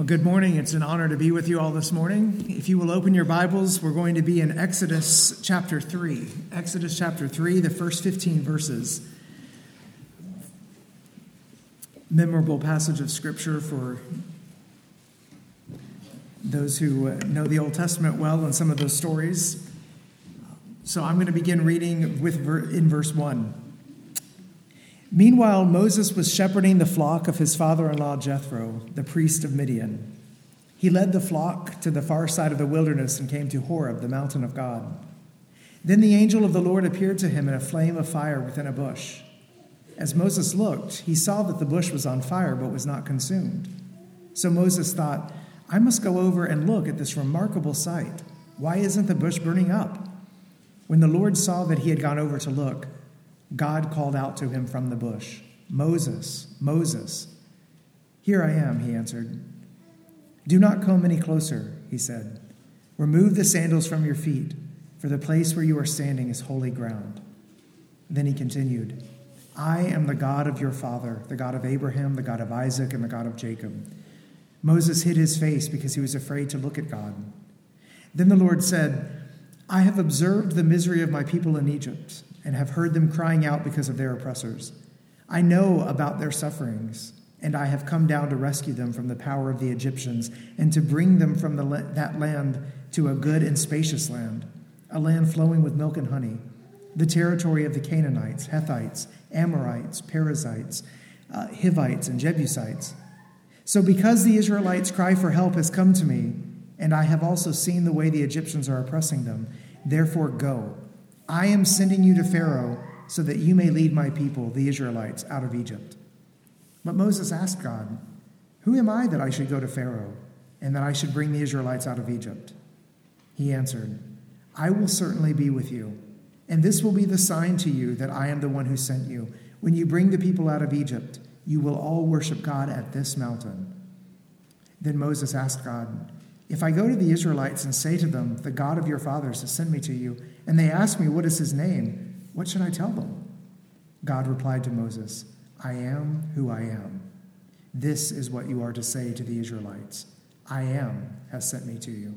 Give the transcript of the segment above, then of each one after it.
Well, good morning. It's an honor to be with you all this morning. If you will open your Bibles, we're going to be in Exodus chapter 3. Exodus chapter 3, the first 15 verses. Memorable passage of Scripture for those who know the Old Testament well and some of those stories. So I'm going to begin reading with in verse 1. Meanwhile, Moses was shepherding the flock of his father in law Jethro, the priest of Midian. He led the flock to the far side of the wilderness and came to Horeb, the mountain of God. Then the angel of the Lord appeared to him in a flame of fire within a bush. As Moses looked, he saw that the bush was on fire but was not consumed. So Moses thought, I must go over and look at this remarkable sight. Why isn't the bush burning up? When the Lord saw that he had gone over to look, God called out to him from the bush, Moses, Moses. Here I am, he answered. Do not come any closer, he said. Remove the sandals from your feet, for the place where you are standing is holy ground. Then he continued, I am the God of your father, the God of Abraham, the God of Isaac, and the God of Jacob. Moses hid his face because he was afraid to look at God. Then the Lord said, I have observed the misery of my people in Egypt and have heard them crying out because of their oppressors. I know about their sufferings, and I have come down to rescue them from the power of the Egyptians and to bring them from the, that land to a good and spacious land, a land flowing with milk and honey, the territory of the Canaanites, Hethites, Amorites, Perizzites, uh, Hivites, and Jebusites. So, because the Israelites' cry for help has come to me, and I have also seen the way the Egyptians are oppressing them, therefore go I am sending you to Pharaoh so that you may lead my people, the Israelites, out of Egypt. But Moses asked God, Who am I that I should go to Pharaoh and that I should bring the Israelites out of Egypt? He answered, I will certainly be with you, and this will be the sign to you that I am the one who sent you. When you bring the people out of Egypt, you will all worship God at this mountain. Then Moses asked God, If I go to the Israelites and say to them, The God of your fathers has sent me to you, and they ask me, What is his name? What should I tell them? God replied to Moses, I am who I am. This is what you are to say to the Israelites I am has sent me to you.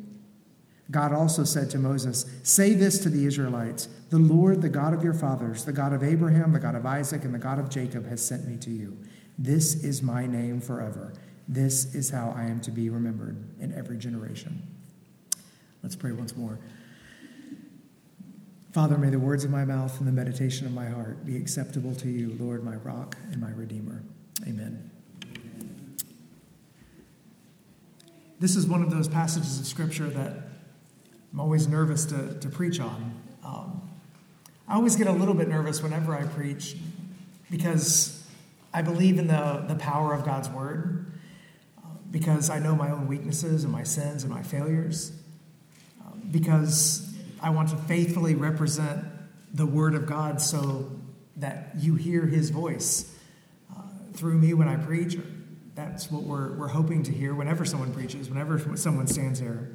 God also said to Moses, Say this to the Israelites The Lord, the God of your fathers, the God of Abraham, the God of Isaac, and the God of Jacob, has sent me to you. This is my name forever. This is how I am to be remembered in every generation. Let's pray once more. Father, may the words of my mouth and the meditation of my heart be acceptable to you, Lord, my rock and my redeemer. Amen. This is one of those passages of Scripture that I'm always nervous to, to preach on. Um, I always get a little bit nervous whenever I preach because I believe in the, the power of God's Word, because I know my own weaknesses and my sins and my failures, uh, because I want to faithfully represent the Word of God so that you hear His voice uh, through me when I preach. That's what we're, we're hoping to hear whenever someone preaches, whenever someone stands there.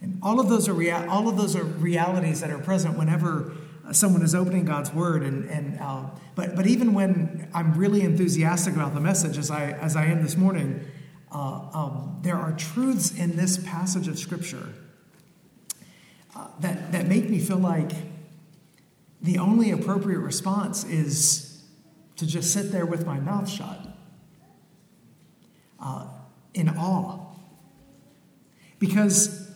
And all of those are rea- all of those are realities that are present whenever uh, someone is opening God's Word. And, and uh, but but even when I'm really enthusiastic about the message, as I as I am this morning, uh, um, there are truths in this passage of Scripture that, that make me feel like the only appropriate response is to just sit there with my mouth shut uh, in awe. Because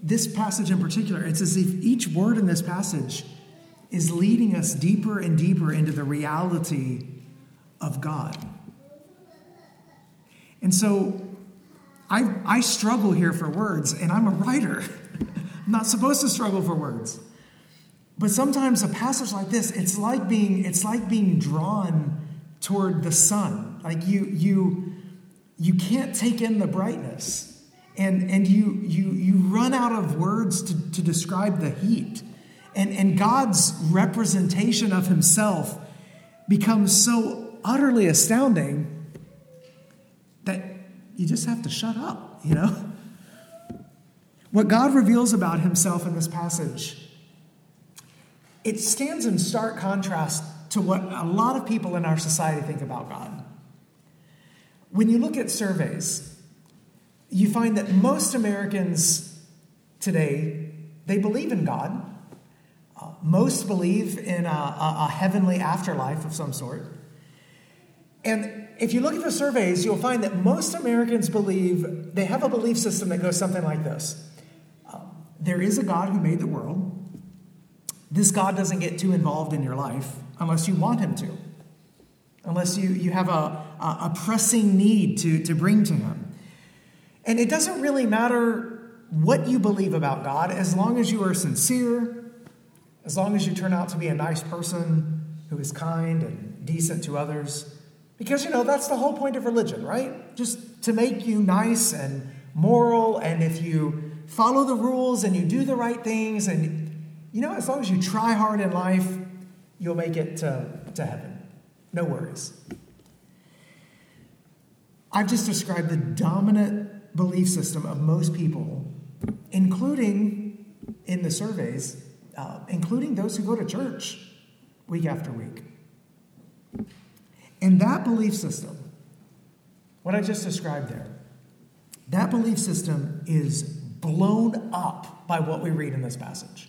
this passage in particular, it's as if each word in this passage is leading us deeper and deeper into the reality of God. And so I, I struggle here for words, and I'm a writer. I'm not supposed to struggle for words. But sometimes a passage like this, it's like being, it's like being drawn toward the sun. Like you, you, you can't take in the brightness. And, and you, you, you run out of words to, to describe the heat. And, and God's representation of himself becomes so utterly astounding you just have to shut up, you know? What God reveals about himself in this passage, it stands in stark contrast to what a lot of people in our society think about God. When you look at surveys, you find that most Americans today, they believe in God. Uh, most believe in a, a, a heavenly afterlife of some sort. And if you look at the surveys, you'll find that most Americans believe, they have a belief system that goes something like this uh, There is a God who made the world. This God doesn't get too involved in your life unless you want him to, unless you, you have a, a, a pressing need to, to bring to him. And it doesn't really matter what you believe about God as long as you are sincere, as long as you turn out to be a nice person who is kind and decent to others. Because, you know, that's the whole point of religion, right? Just to make you nice and moral. And if you follow the rules and you do the right things, and, you know, as long as you try hard in life, you'll make it to, to heaven. No worries. I've just described the dominant belief system of most people, including in the surveys, uh, including those who go to church week after week. And that belief system, what I just described there, that belief system is blown up by what we read in this passage.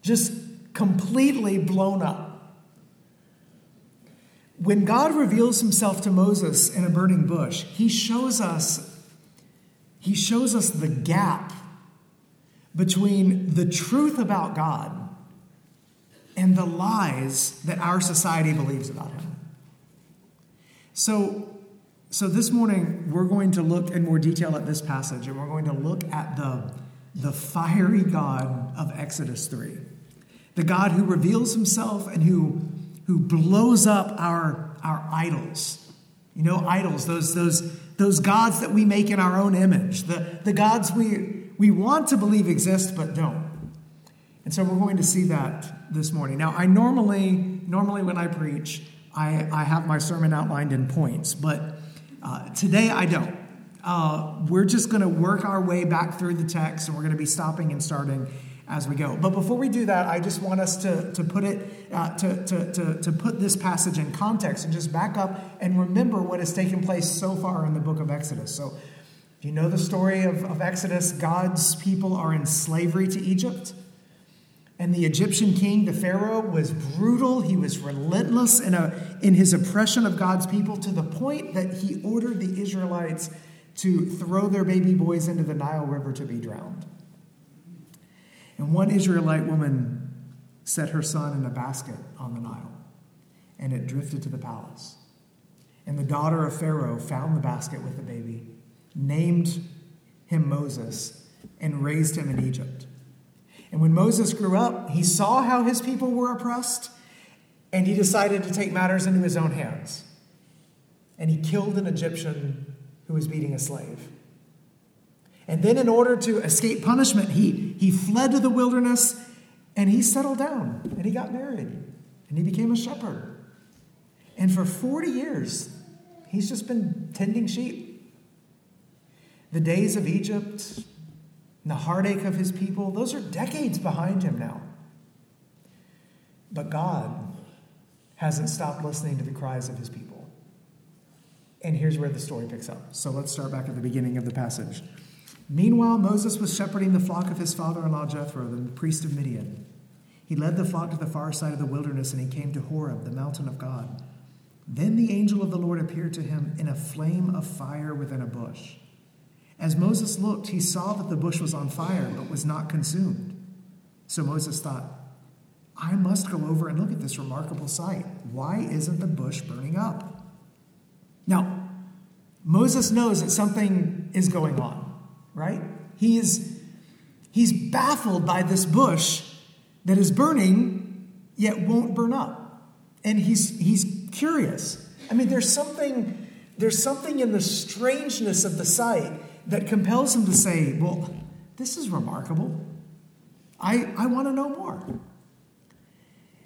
Just completely blown up. When God reveals himself to Moses in a burning bush, he shows us he shows us the gap between the truth about God and the lies that our society believes about him. So, so this morning we're going to look in more detail at this passage, and we're going to look at the, the fiery God of Exodus 3. The God who reveals himself and who, who blows up our, our idols. You know, idols, those, those, those gods that we make in our own image, the, the gods we, we want to believe exist but don't. And so we're going to see that this morning. Now, I normally, normally when I preach, I, I have my sermon outlined in points, but uh, today I don't. Uh, we're just going to work our way back through the text, and we're going to be stopping and starting as we go. But before we do that, I just want us to, to put it uh, to, to, to, to put this passage in context and just back up and remember what has taken place so far in the book of Exodus. So, if you know the story of, of Exodus? God's people are in slavery to Egypt. And the Egyptian king, the Pharaoh, was brutal. He was relentless in, a, in his oppression of God's people to the point that he ordered the Israelites to throw their baby boys into the Nile River to be drowned. And one Israelite woman set her son in a basket on the Nile, and it drifted to the palace. And the daughter of Pharaoh found the basket with the baby, named him Moses, and raised him in Egypt. And when Moses grew up, he saw how his people were oppressed, and he decided to take matters into his own hands. And he killed an Egyptian who was beating a slave. And then, in order to escape punishment, he, he fled to the wilderness and he settled down and he got married and he became a shepherd. And for 40 years, he's just been tending sheep. The days of Egypt, and the heartache of his people, those are decades behind him now. But God hasn't stopped listening to the cries of his people. And here's where the story picks up. So let's start back at the beginning of the passage. Meanwhile, Moses was shepherding the flock of his father in law Jethro, the priest of Midian. He led the flock to the far side of the wilderness, and he came to Horeb, the mountain of God. Then the angel of the Lord appeared to him in a flame of fire within a bush. As Moses looked, he saw that the bush was on fire, but was not consumed. So Moses thought, I must go over and look at this remarkable sight. Why isn't the bush burning up? Now, Moses knows that something is going on, right? He's, he's baffled by this bush that is burning, yet won't burn up. And he's, he's curious. I mean, there's something, there's something in the strangeness of the sight that compels him to say, Well, this is remarkable. I, I want to know more.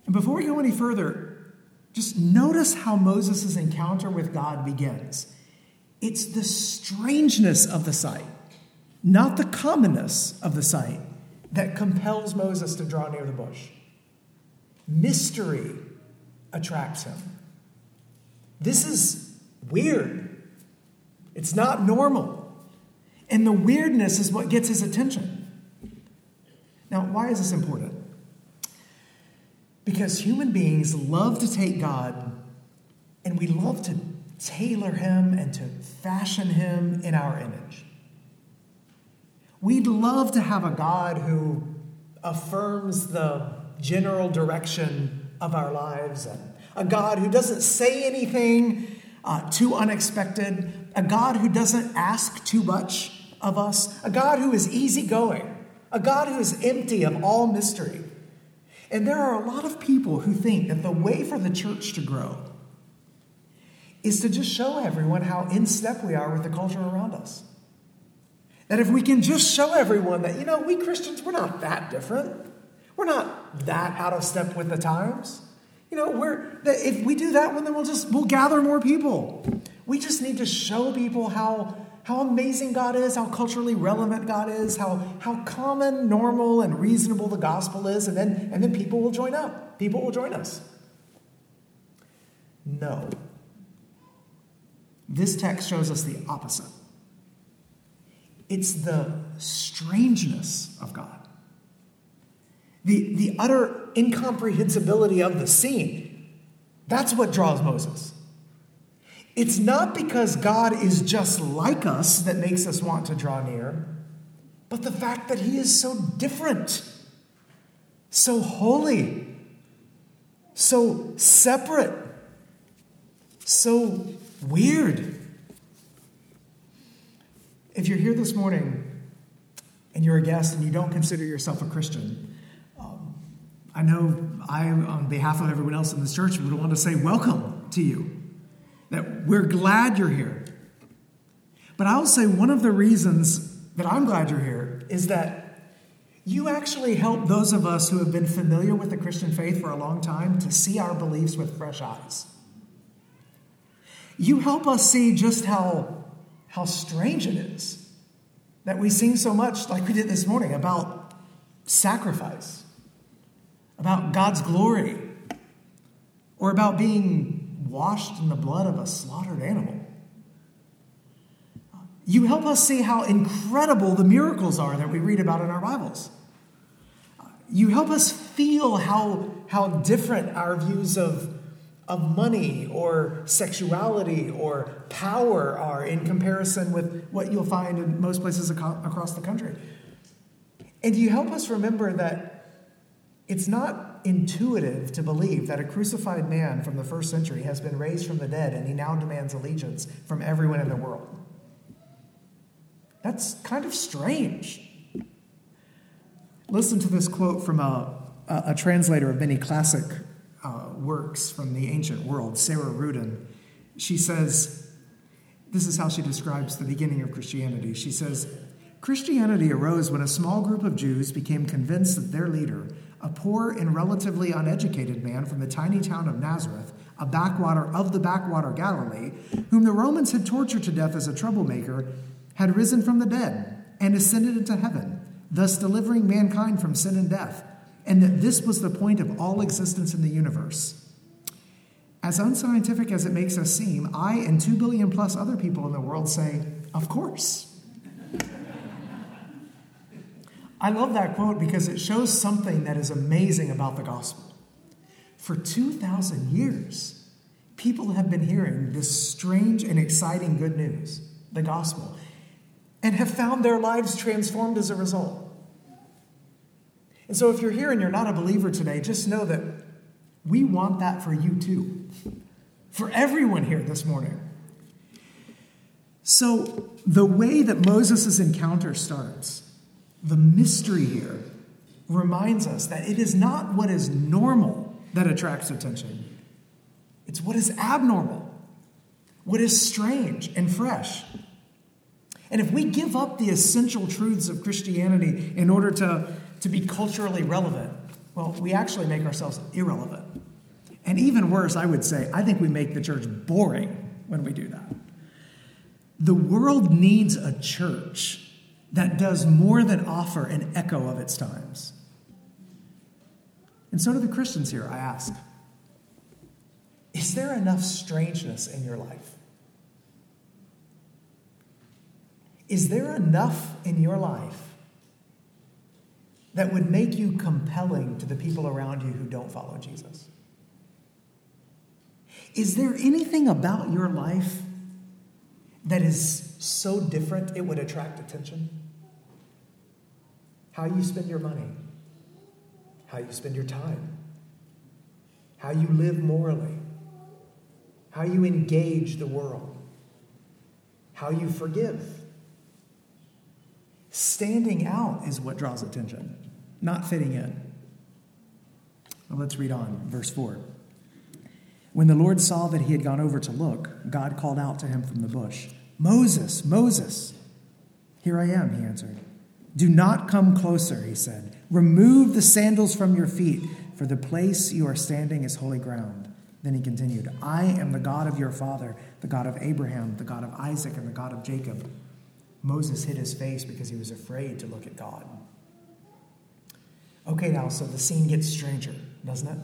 And before we go any further, just notice how Moses' encounter with God begins. It's the strangeness of the sight, not the commonness of the sight, that compels Moses to draw near the bush. Mystery attracts him. This is weird. It's not normal. And the weirdness is what gets his attention. Now, why is this important? Because human beings love to take God and we love to tailor him and to fashion him in our image. We'd love to have a God who affirms the general direction of our lives, and a God who doesn't say anything uh, too unexpected, a God who doesn't ask too much of us, a God who is easygoing, a God who is empty of all mystery. And there are a lot of people who think that the way for the church to grow is to just show everyone how in step we are with the culture around us. That if we can just show everyone that, you know, we Christians, we're not that different. We're not that out of step with the times. You know, we're if we do that, then we'll just we'll gather more people. We just need to show people how how amazing God is, how culturally relevant God is, how, how common, normal, and reasonable the gospel is, and then, and then people will join up. People will join us. No. This text shows us the opposite. It's the strangeness of God, the, the utter incomprehensibility of the scene. That's what draws Moses. It's not because God is just like us that makes us want to draw near, but the fact that He is so different, so holy, so separate, so weird. If you're here this morning and you're a guest and you don't consider yourself a Christian, I know I, on behalf of everyone else in this church, would want to say welcome to you. That we're glad you're here. But I'll say one of the reasons that I'm glad you're here is that you actually help those of us who have been familiar with the Christian faith for a long time to see our beliefs with fresh eyes. You help us see just how how strange it is that we sing so much, like we did this morning, about sacrifice, about God's glory, or about being washed in the blood of a slaughtered animal. You help us see how incredible the miracles are that we read about in our Bibles. You help us feel how, how different our views of of money or sexuality or power are in comparison with what you'll find in most places across the country. And you help us remember that it's not intuitive to believe that a crucified man from the first century has been raised from the dead and he now demands allegiance from everyone in the world. That's kind of strange. Listen to this quote from a, a, a translator of many classic uh, works from the ancient world, Sarah Ruden. She says, this is how she describes the beginning of Christianity. She says, Christianity arose when a small group of Jews became convinced that their leader, a poor and relatively uneducated man from the tiny town of Nazareth, a backwater of the backwater Galilee, whom the Romans had tortured to death as a troublemaker, had risen from the dead and ascended into heaven, thus delivering mankind from sin and death and that this was the point of all existence in the universe. As unscientific as it makes us seem, I and two billion plus other people in the world say, Of course. I love that quote because it shows something that is amazing about the gospel. For 2,000 years, people have been hearing this strange and exciting good news, the gospel, and have found their lives transformed as a result. And so, if you're here and you're not a believer today, just know that we want that for you too, for everyone here this morning. So, the way that Moses' encounter starts, the mystery here, reminds us that it is not what is normal that attracts attention, it's what is abnormal, what is strange and fresh. And if we give up the essential truths of Christianity in order to to be culturally relevant, well, we actually make ourselves irrelevant. And even worse, I would say, I think we make the church boring when we do that. The world needs a church that does more than offer an echo of its times. And so do the Christians here, I ask. Is there enough strangeness in your life? Is there enough in your life that would make you compelling to the people around you who don't follow Jesus? Is there anything about your life that is so different it would attract attention? How you spend your money, how you spend your time, how you live morally, how you engage the world, how you forgive. Standing out is what draws attention, not fitting in. Well, let's read on, verse 4. When the Lord saw that he had gone over to look, God called out to him from the bush, Moses, Moses. Here I am, he answered. Do not come closer, he said. Remove the sandals from your feet, for the place you are standing is holy ground. Then he continued, I am the God of your father, the God of Abraham, the God of Isaac, and the God of Jacob. Moses hid his face because he was afraid to look at God. Okay, now, so the scene gets stranger, doesn't it?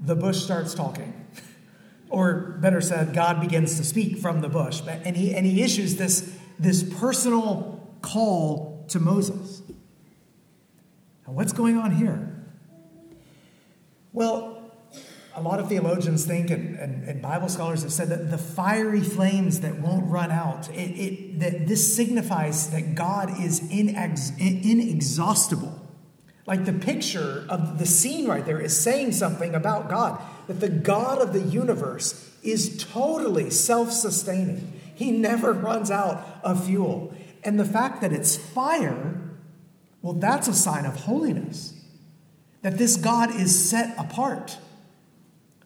The bush starts talking. Or better said, God begins to speak from the bush. And he, and he issues this, this personal call to Moses. Now, what's going on here? Well, a lot of theologians think, and, and, and, Bible scholars have said that the fiery flames that won't run out, it, it, that this signifies that God is inex, inexhaustible. Like the picture of the scene right there is saying something about God, that the God of the universe is totally self sustaining. He never runs out of fuel. And the fact that it's fire, well, that's a sign of holiness. That this God is set apart.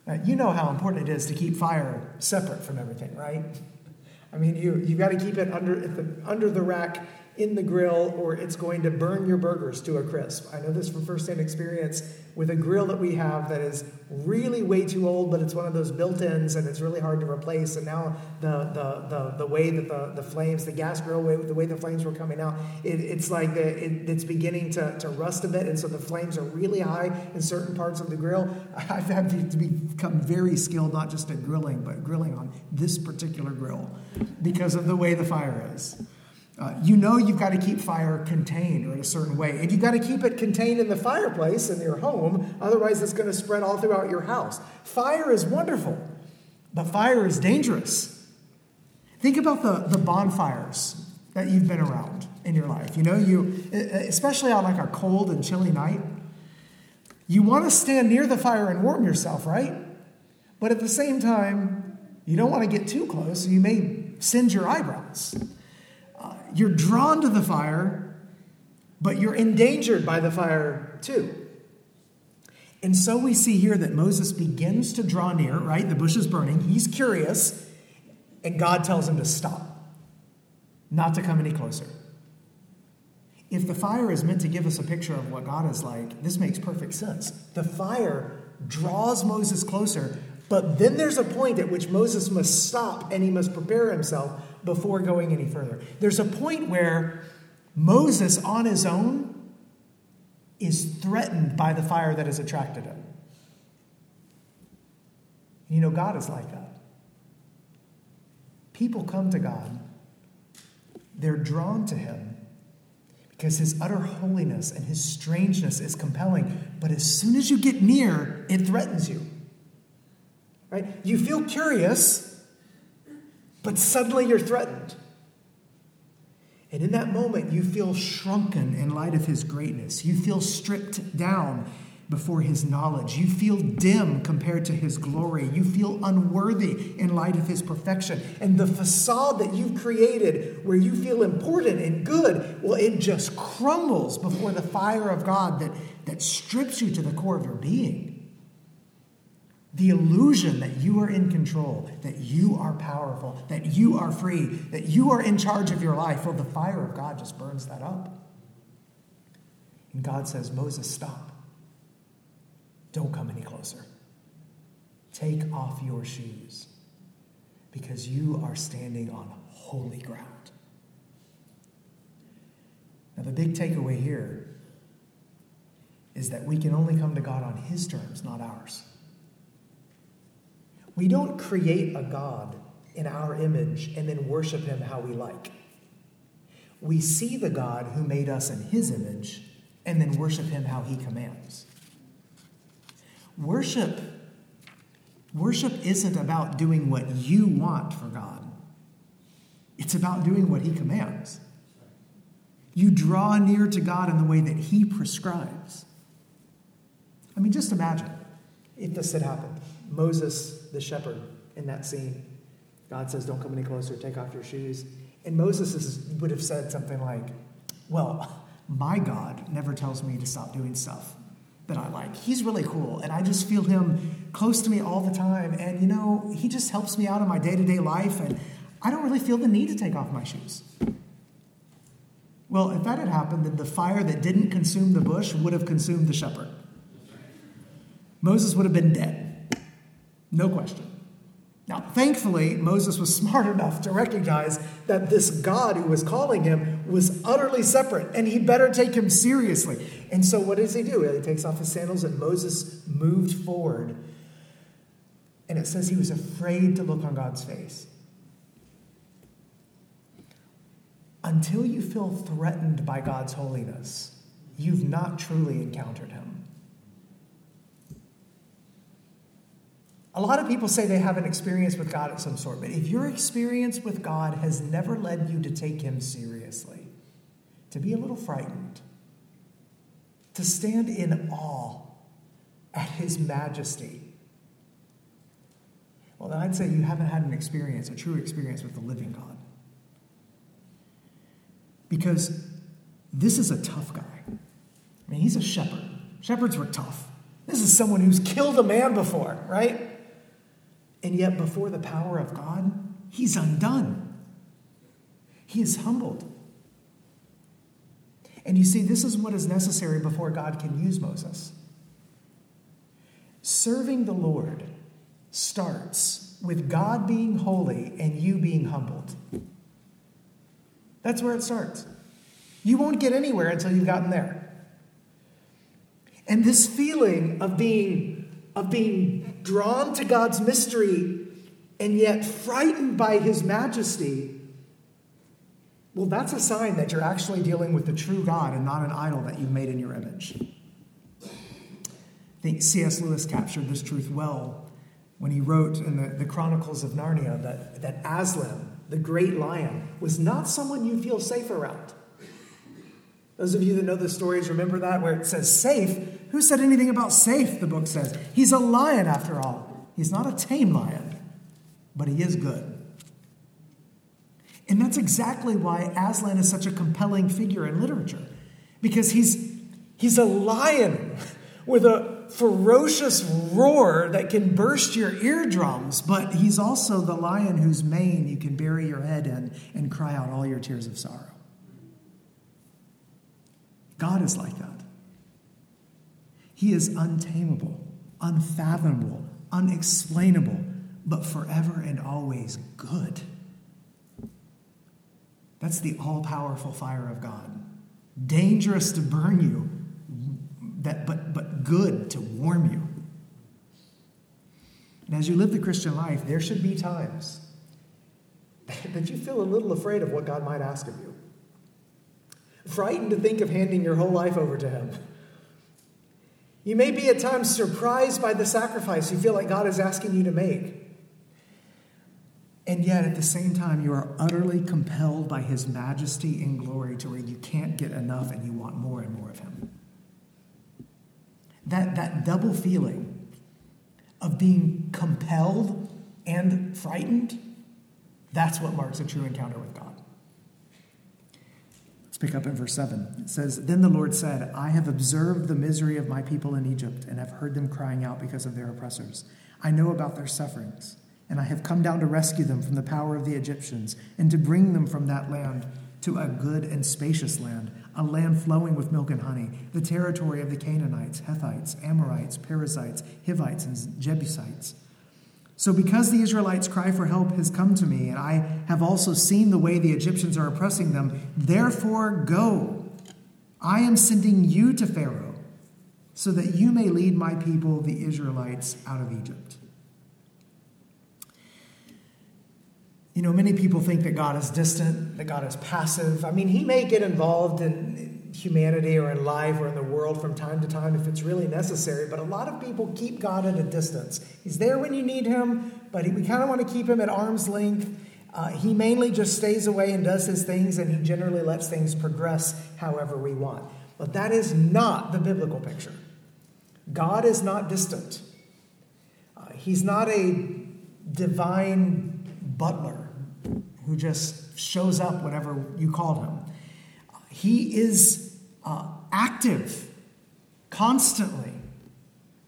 Now, you know how important it is to keep fire separate from everything, right? I mean, you, you've got to keep it under, under the rack in the grill or it's going to burn your burgers to a crisp. I know this from firsthand experience with a grill that we have that is really way too old, but it's one of those built-ins and it's really hard to replace. And now the the the, the way that the, the flames, the gas grill way, the way the flames were coming out, it, it's like the, it, it's beginning to, to rust a bit, and so the flames are really high in certain parts of the grill. I've had to become very skilled, not just at grilling, but grilling on this particular grill because of the way the fire is. Uh, you know you've got to keep fire contained or in a certain way. And you've got to keep it contained in the fireplace in your home, otherwise, it's going to spread all throughout your house. Fire is wonderful, but fire is dangerous. Think about the, the bonfires that you've been around in your life. You know, you, especially on like a cold and chilly night, you want to stand near the fire and warm yourself, right? But at the same time, you don't want to get too close, you may singe your eyebrows Uh, you're drawn to the fire, but you're endangered by the fire too. And so we see here that Moses begins to draw near, right? The bush is burning. He's curious, and God tells him to stop, not to come any closer. If the fire is meant to give us a picture of what God is like, this makes perfect sense. The fire draws Moses closer, but then there's a point at which Moses must stop and he must prepare himself before going any further. There's a point where Moses, on his own, is threatened by the fire that has attracted him. You know, God is like that. People come to God, they're drawn to Him because His utter holiness and His strangeness is compelling. But as soon as you get near, it threatens you. Right? You feel curious but suddenly you're threatened. And in that moment, you feel shrunken in light of his greatness. You feel stripped down before his knowledge. You feel dim compared to his glory. You feel unworthy in light of his perfection. And the facade that you've created, where you feel important and good, well, it just crumbles before the fire of God that, that strips you to the core of your being the illusion that you are in control, that you are powerful, that you are free, that you are in charge of your life, well, the fire of God just burns that up. And God says, Moses, stop. Don't come any closer. Take off your shoes because you are standing on holy ground. Now, the big takeaway here is that we can only come to God on His terms, not ours. We don't create a God in our image and then worship him how we like. we see the God who made us in his image and then worship him how he commands. Worship worship isn't about doing what you want for God. It's about doing what he commands. You draw near to God in the way that he prescribes. I mean, just imagine if this had happened. Moses, the shepherd, in that scene, God says, Don't come any closer, take off your shoes. And Moses is, would have said something like, Well, my God never tells me to stop doing stuff that I like. He's really cool, and I just feel him close to me all the time. And, you know, he just helps me out in my day to day life, and I don't really feel the need to take off my shoes. Well, if that had happened, then the fire that didn't consume the bush would have consumed the shepherd. Moses would have been dead. No question. Now, thankfully, Moses was smart enough to recognize that this God who was calling him was utterly separate and he better take him seriously. And so, what does he do? He takes off his sandals and Moses moved forward. And it says he was afraid to look on God's face. Until you feel threatened by God's holiness, you've not truly encountered him. A lot of people say they have an experience with God of some sort, but if your experience with God has never led you to take Him seriously, to be a little frightened, to stand in awe at His majesty, well, then I'd say you haven't had an experience, a true experience with the living God. Because this is a tough guy. I mean, he's a shepherd. Shepherds were tough. This is someone who's killed a man before, right? And yet, before the power of God, he's undone. He is humbled. And you see, this is what is necessary before God can use Moses. Serving the Lord starts with God being holy and you being humbled. That's where it starts. You won't get anywhere until you've gotten there. And this feeling of being of being drawn to God's mystery and yet frightened by his majesty, well, that's a sign that you're actually dealing with the true God and not an idol that you've made in your image. I think C.S. Lewis captured this truth well when he wrote in the, the Chronicles of Narnia that, that Aslan, the great lion, was not someone you feel safe around. Those of you that know the stories remember that, where it says safe. Who said anything about safe? The book says. He's a lion after all. He's not a tame lion, but he is good. And that's exactly why Aslan is such a compelling figure in literature, because he's, he's a lion with a ferocious roar that can burst your eardrums, but he's also the lion whose mane you can bury your head in and cry out all your tears of sorrow. God is like that. He is untamable, unfathomable, unexplainable, but forever and always good. That's the all powerful fire of God. Dangerous to burn you, that, but, but good to warm you. And as you live the Christian life, there should be times that you feel a little afraid of what God might ask of you frightened to think of handing your whole life over to Him. You may be at times surprised by the sacrifice you feel like God is asking you to make. And yet, at the same time, you are utterly compelled by His majesty and glory to where you can't get enough and you want more and more of Him. That, that double feeling of being compelled and frightened, that's what marks a true encounter with God. Let's pick up in verse 7. It says, Then the Lord said, I have observed the misery of my people in Egypt and have heard them crying out because of their oppressors. I know about their sufferings, and I have come down to rescue them from the power of the Egyptians and to bring them from that land to a good and spacious land, a land flowing with milk and honey, the territory of the Canaanites, Hethites, Amorites, Perizzites, Hivites, and Jebusites. So, because the Israelites' cry for help has come to me, and I have also seen the way the Egyptians are oppressing them, therefore go. I am sending you to Pharaoh, so that you may lead my people, the Israelites, out of Egypt. You know, many people think that God is distant, that God is passive. I mean, He may get involved in humanity or in life or in the world from time to time if it's really necessary, but a lot of people keep God at a distance. He's there when you need Him, but we kind of want to keep Him at arm's length. Uh, he mainly just stays away and does his things, and he generally lets things progress however we want. But that is not the biblical picture. God is not distant. Uh, he's not a divine butler who just shows up whenever you call him. He is uh, active constantly.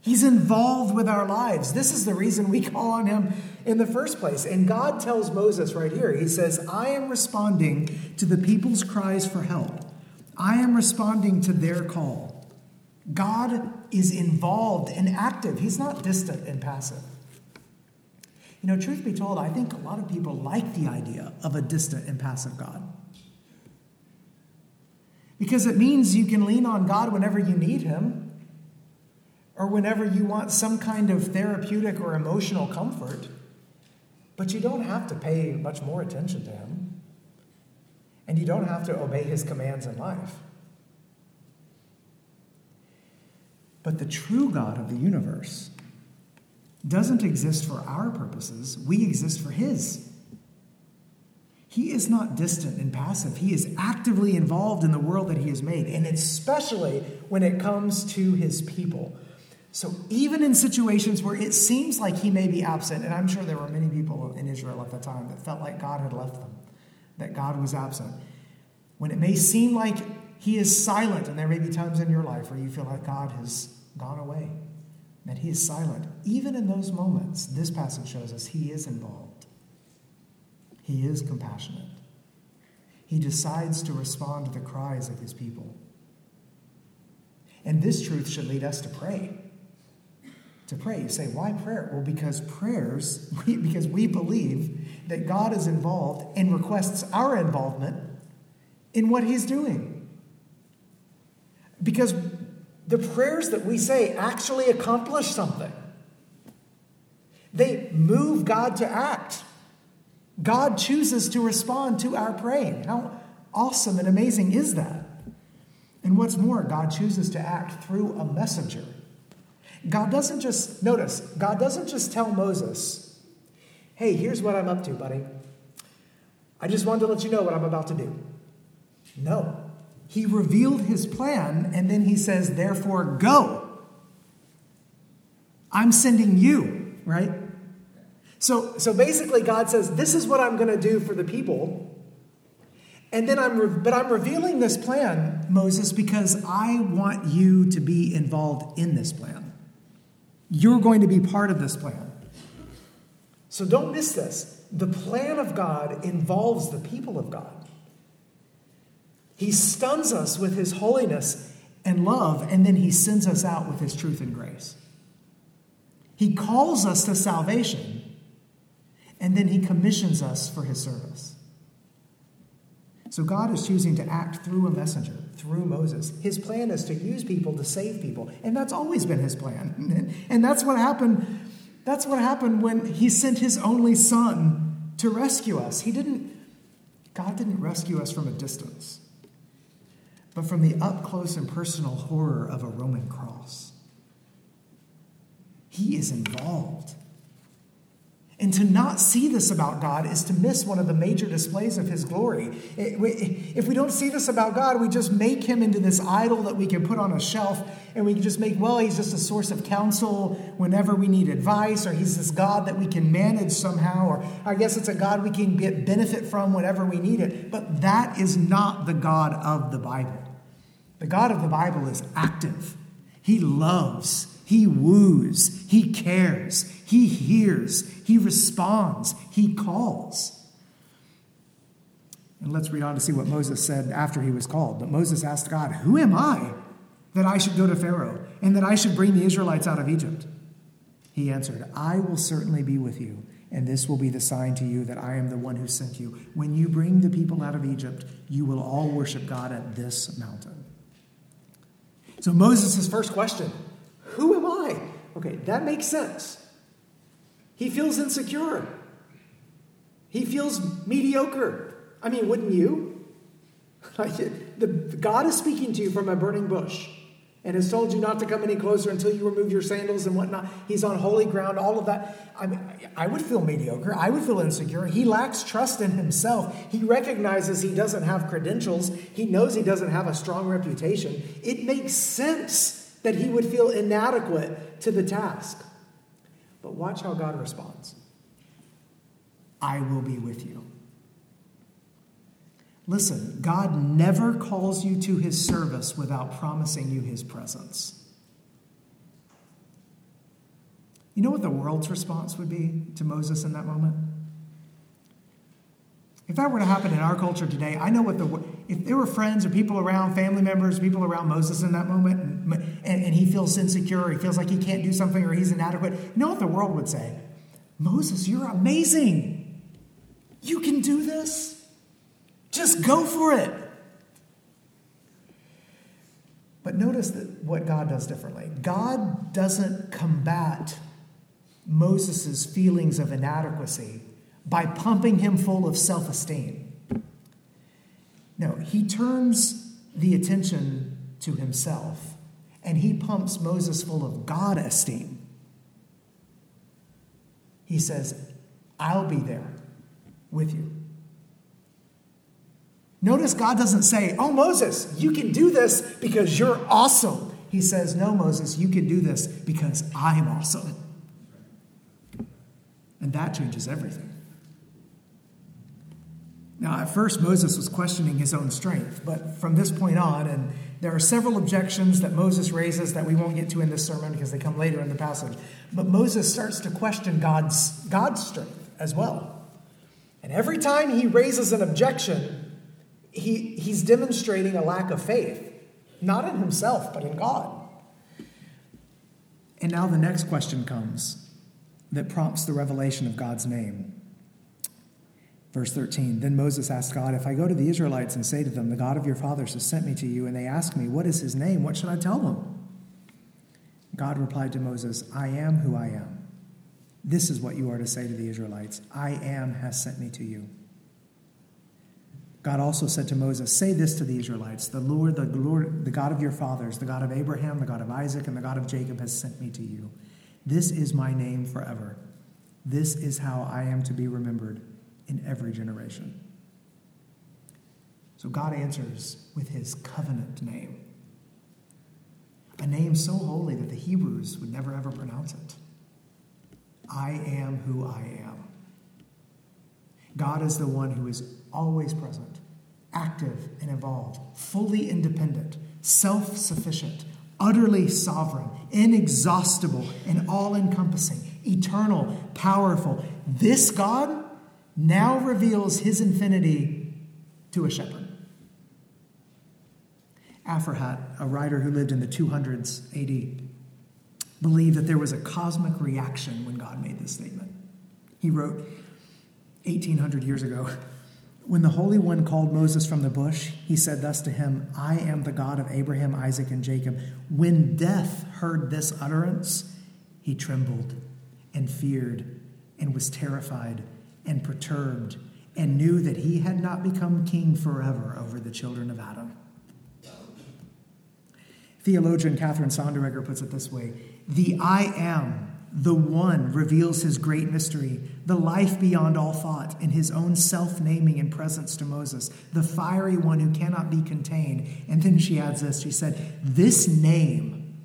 He's involved with our lives. This is the reason we call on him in the first place. And God tells Moses right here, He says, I am responding to the people's cries for help, I am responding to their call. God is involved and active, He's not distant and passive. You know, truth be told, I think a lot of people like the idea of a distant and passive God. Because it means you can lean on God whenever you need Him, or whenever you want some kind of therapeutic or emotional comfort, but you don't have to pay much more attention to Him, and you don't have to obey His commands in life. But the true God of the universe doesn't exist for our purposes, we exist for His. He is not distant and passive. He is actively involved in the world that He has made, and especially when it comes to His people. So, even in situations where it seems like He may be absent, and I'm sure there were many people in Israel at the time that felt like God had left them, that God was absent, when it may seem like He is silent, and there may be times in your life where you feel like God has gone away that he is silent. Even in those moments, this passage shows us he is involved. He is compassionate. He decides to respond to the cries of his people. And this truth should lead us to pray. To pray. You say, why prayer? Well, because prayers, because we believe that God is involved and requests our involvement in what he's doing. Because the prayers that we say actually accomplish something. They move God to act. God chooses to respond to our praying. How awesome and amazing is that? And what's more, God chooses to act through a messenger. God doesn't just, notice, God doesn't just tell Moses, hey, here's what I'm up to, buddy. I just wanted to let you know what I'm about to do. No. He revealed his plan, and then he says, Therefore, go. I'm sending you, right? So, so basically, God says, This is what I'm going to do for the people. And then I'm, re- but I'm revealing this plan, Moses, because I want you to be involved in this plan. You're going to be part of this plan. So don't miss this. The plan of God involves the people of God. He stuns us with his holiness and love, and then he sends us out with his truth and grace. He calls us to salvation, and then he commissions us for his service. So God is choosing to act through a messenger, through Moses. His plan is to use people to save people, and that's always been his plan. And that's what happened. That's what happened when he sent his only son to rescue us. He didn't God didn't rescue us from a distance but from the up close and personal horror of a Roman cross. He is involved. And to not see this about God is to miss one of the major displays of His glory. If we don't see this about God, we just make Him into this idol that we can put on a shelf and we can just make, well, He's just a source of counsel whenever we need advice, or He's this God that we can manage somehow, or I guess it's a God we can get benefit from whenever we need it. But that is not the God of the Bible. The God of the Bible is active. He loves, He woos, He cares, He hears, He responds, He calls. And let's read on to see what Moses said after he was called. But Moses asked God, Who am I that I should go to Pharaoh and that I should bring the Israelites out of Egypt? He answered, I will certainly be with you, and this will be the sign to you that I am the one who sent you. When you bring the people out of Egypt, you will all worship God at this mountain. So Moses' first question Who am I? Okay, that makes sense. He feels insecure. He feels mediocre. I mean, wouldn't you? the, God is speaking to you from a burning bush and has told you not to come any closer until you remove your sandals and whatnot. He's on holy ground, all of that. I mean, I would feel mediocre. I would feel insecure. He lacks trust in himself. He recognizes he doesn't have credentials. He knows he doesn't have a strong reputation. It makes sense that he would feel inadequate to the task. But watch how God responds. I will be with you. Listen, God never calls you to his service without promising you his presence. You know what the world's response would be to Moses in that moment? If that were to happen in our culture today, I know what the if there were friends or people around, family members, people around Moses in that moment, and, and, and he feels insecure, he feels like he can't do something, or he's inadequate. You know what the world would say? Moses, you're amazing. You can do this. Just go for it. But notice that what God does differently. God doesn't combat Moses' feelings of inadequacy by pumping him full of self esteem. No, he turns the attention to himself and he pumps Moses full of God esteem. He says, I'll be there with you. Notice God doesn't say, Oh, Moses, you can do this because you're awesome. He says, No, Moses, you can do this because I'm awesome. And that changes everything. Now, at first, Moses was questioning his own strength, but from this point on, and there are several objections that Moses raises that we won't get to in this sermon because they come later in the passage. But Moses starts to question God's, God's strength as well. And every time he raises an objection, he, he's demonstrating a lack of faith, not in himself, but in God. And now the next question comes that prompts the revelation of God's name. Verse 13 Then Moses asked God, If I go to the Israelites and say to them, The God of your fathers has sent me to you, and they ask me, What is his name? What should I tell them? God replied to Moses, I am who I am. This is what you are to say to the Israelites I am has sent me to you. God also said to Moses, Say this to the Israelites The Lord, the Lord, the God of your fathers, the God of Abraham, the God of Isaac, and the God of Jacob has sent me to you. This is my name forever. This is how I am to be remembered in every generation. So God answers with his covenant name, a name so holy that the Hebrews would never ever pronounce it. I am who I am. God is the one who is always present, active and involved, fully independent, self sufficient, utterly sovereign, inexhaustible, and all encompassing, eternal, powerful. This God now reveals his infinity to a shepherd. Aphrahat, a writer who lived in the 200s AD, believed that there was a cosmic reaction when God made this statement. He wrote 1800 years ago When the Holy One called Moses from the bush, he said thus to him I am the God of Abraham, Isaac, and Jacob. When death heard this utterance, he trembled and feared and was terrified and perturbed and knew that he had not become king forever over the children of Adam. Theologian Katherine Sonderegger puts it this way The I am, the one, reveals his great mystery, the life beyond all thought, in his own self naming and presence to Moses, the fiery one who cannot be contained. And then she adds this she said, This name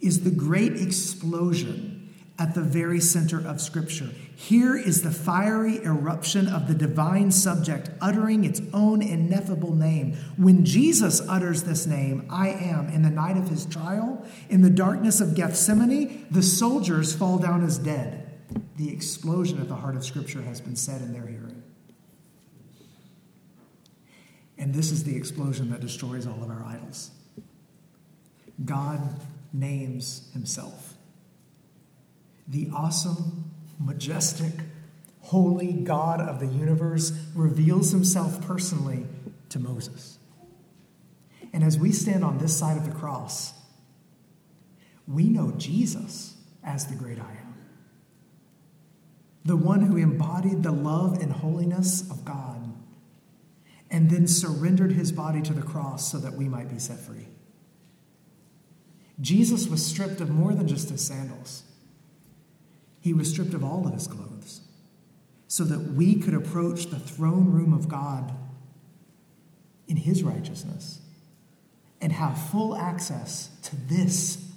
is the great explosion at the very center of Scripture. Here is the fiery eruption of the divine subject uttering its own ineffable name. When Jesus utters this name, I am, in the night of his trial, in the darkness of Gethsemane, the soldiers fall down as dead. The explosion at the heart of Scripture has been said in their hearing. And this is the explosion that destroys all of our idols. God names himself the awesome, majestic, holy God of the universe reveals himself personally to Moses. And as we stand on this side of the cross, we know Jesus as the great I am. the one who embodied the love and holiness of God, and then surrendered his body to the cross so that we might be set free. Jesus was stripped of more than just his sandals, he was stripped of all of his clothes so that we could approach the throne room of God in his righteousness and have full access to this,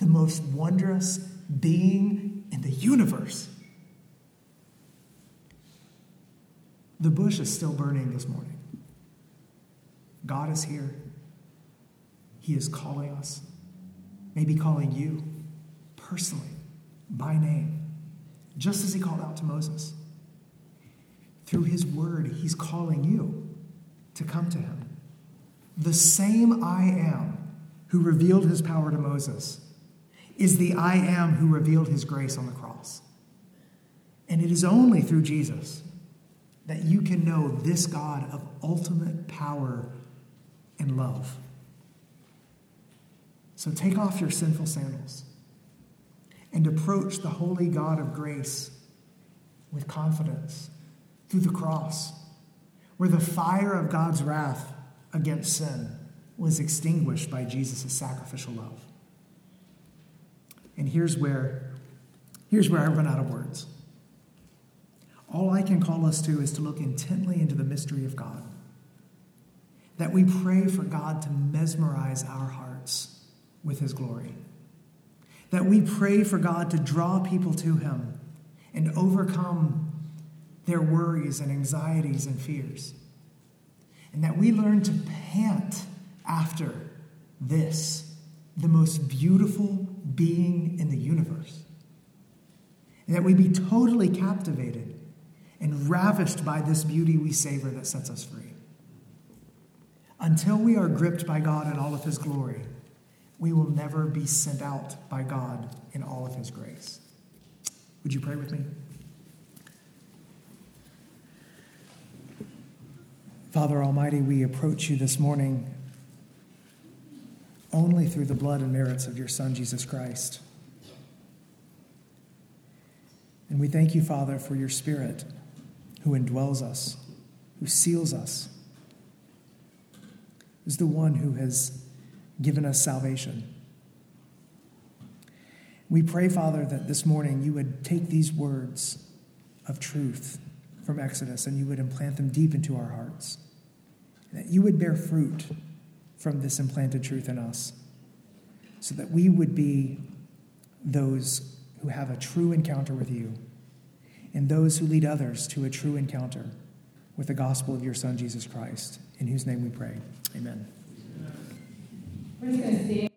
the most wondrous being in the universe. The bush is still burning this morning. God is here. He is calling us, maybe calling you personally by name, just as He called out to Moses. Through His word, He's calling you to come to Him. The same I am who revealed His power to Moses is the I am who revealed His grace on the cross. And it is only through Jesus that you can know this God of ultimate power and love. So take off your sinful sandals and approach the holy God of grace with confidence through the cross, where the fire of God's wrath against sin was extinguished by Jesus' sacrificial love. And here's where, here's where I run out of words. All I can call us to is to look intently into the mystery of God. That we pray for God to mesmerize our hearts with His glory. That we pray for God to draw people to Him and overcome their worries and anxieties and fears. And that we learn to pant after this, the most beautiful being in the universe. And that we be totally captivated and ravished by this beauty we savor that sets us free. Until we are gripped by God in all of His glory, we will never be sent out by God in all of His grace. Would you pray with me? Father Almighty, we approach you this morning only through the blood and merits of your Son, Jesus Christ. And we thank you, Father, for your Spirit who indwells us, who seals us, is the one who has given us salvation. We pray, Father, that this morning you would take these words of truth from Exodus and you would implant them deep into our hearts, that you would bear fruit from this implanted truth in us, so that we would be those who have a true encounter with you and those who lead others to a true encounter with the gospel of your Son, Jesus Christ, in whose name we pray. Amen. We're just going to stand.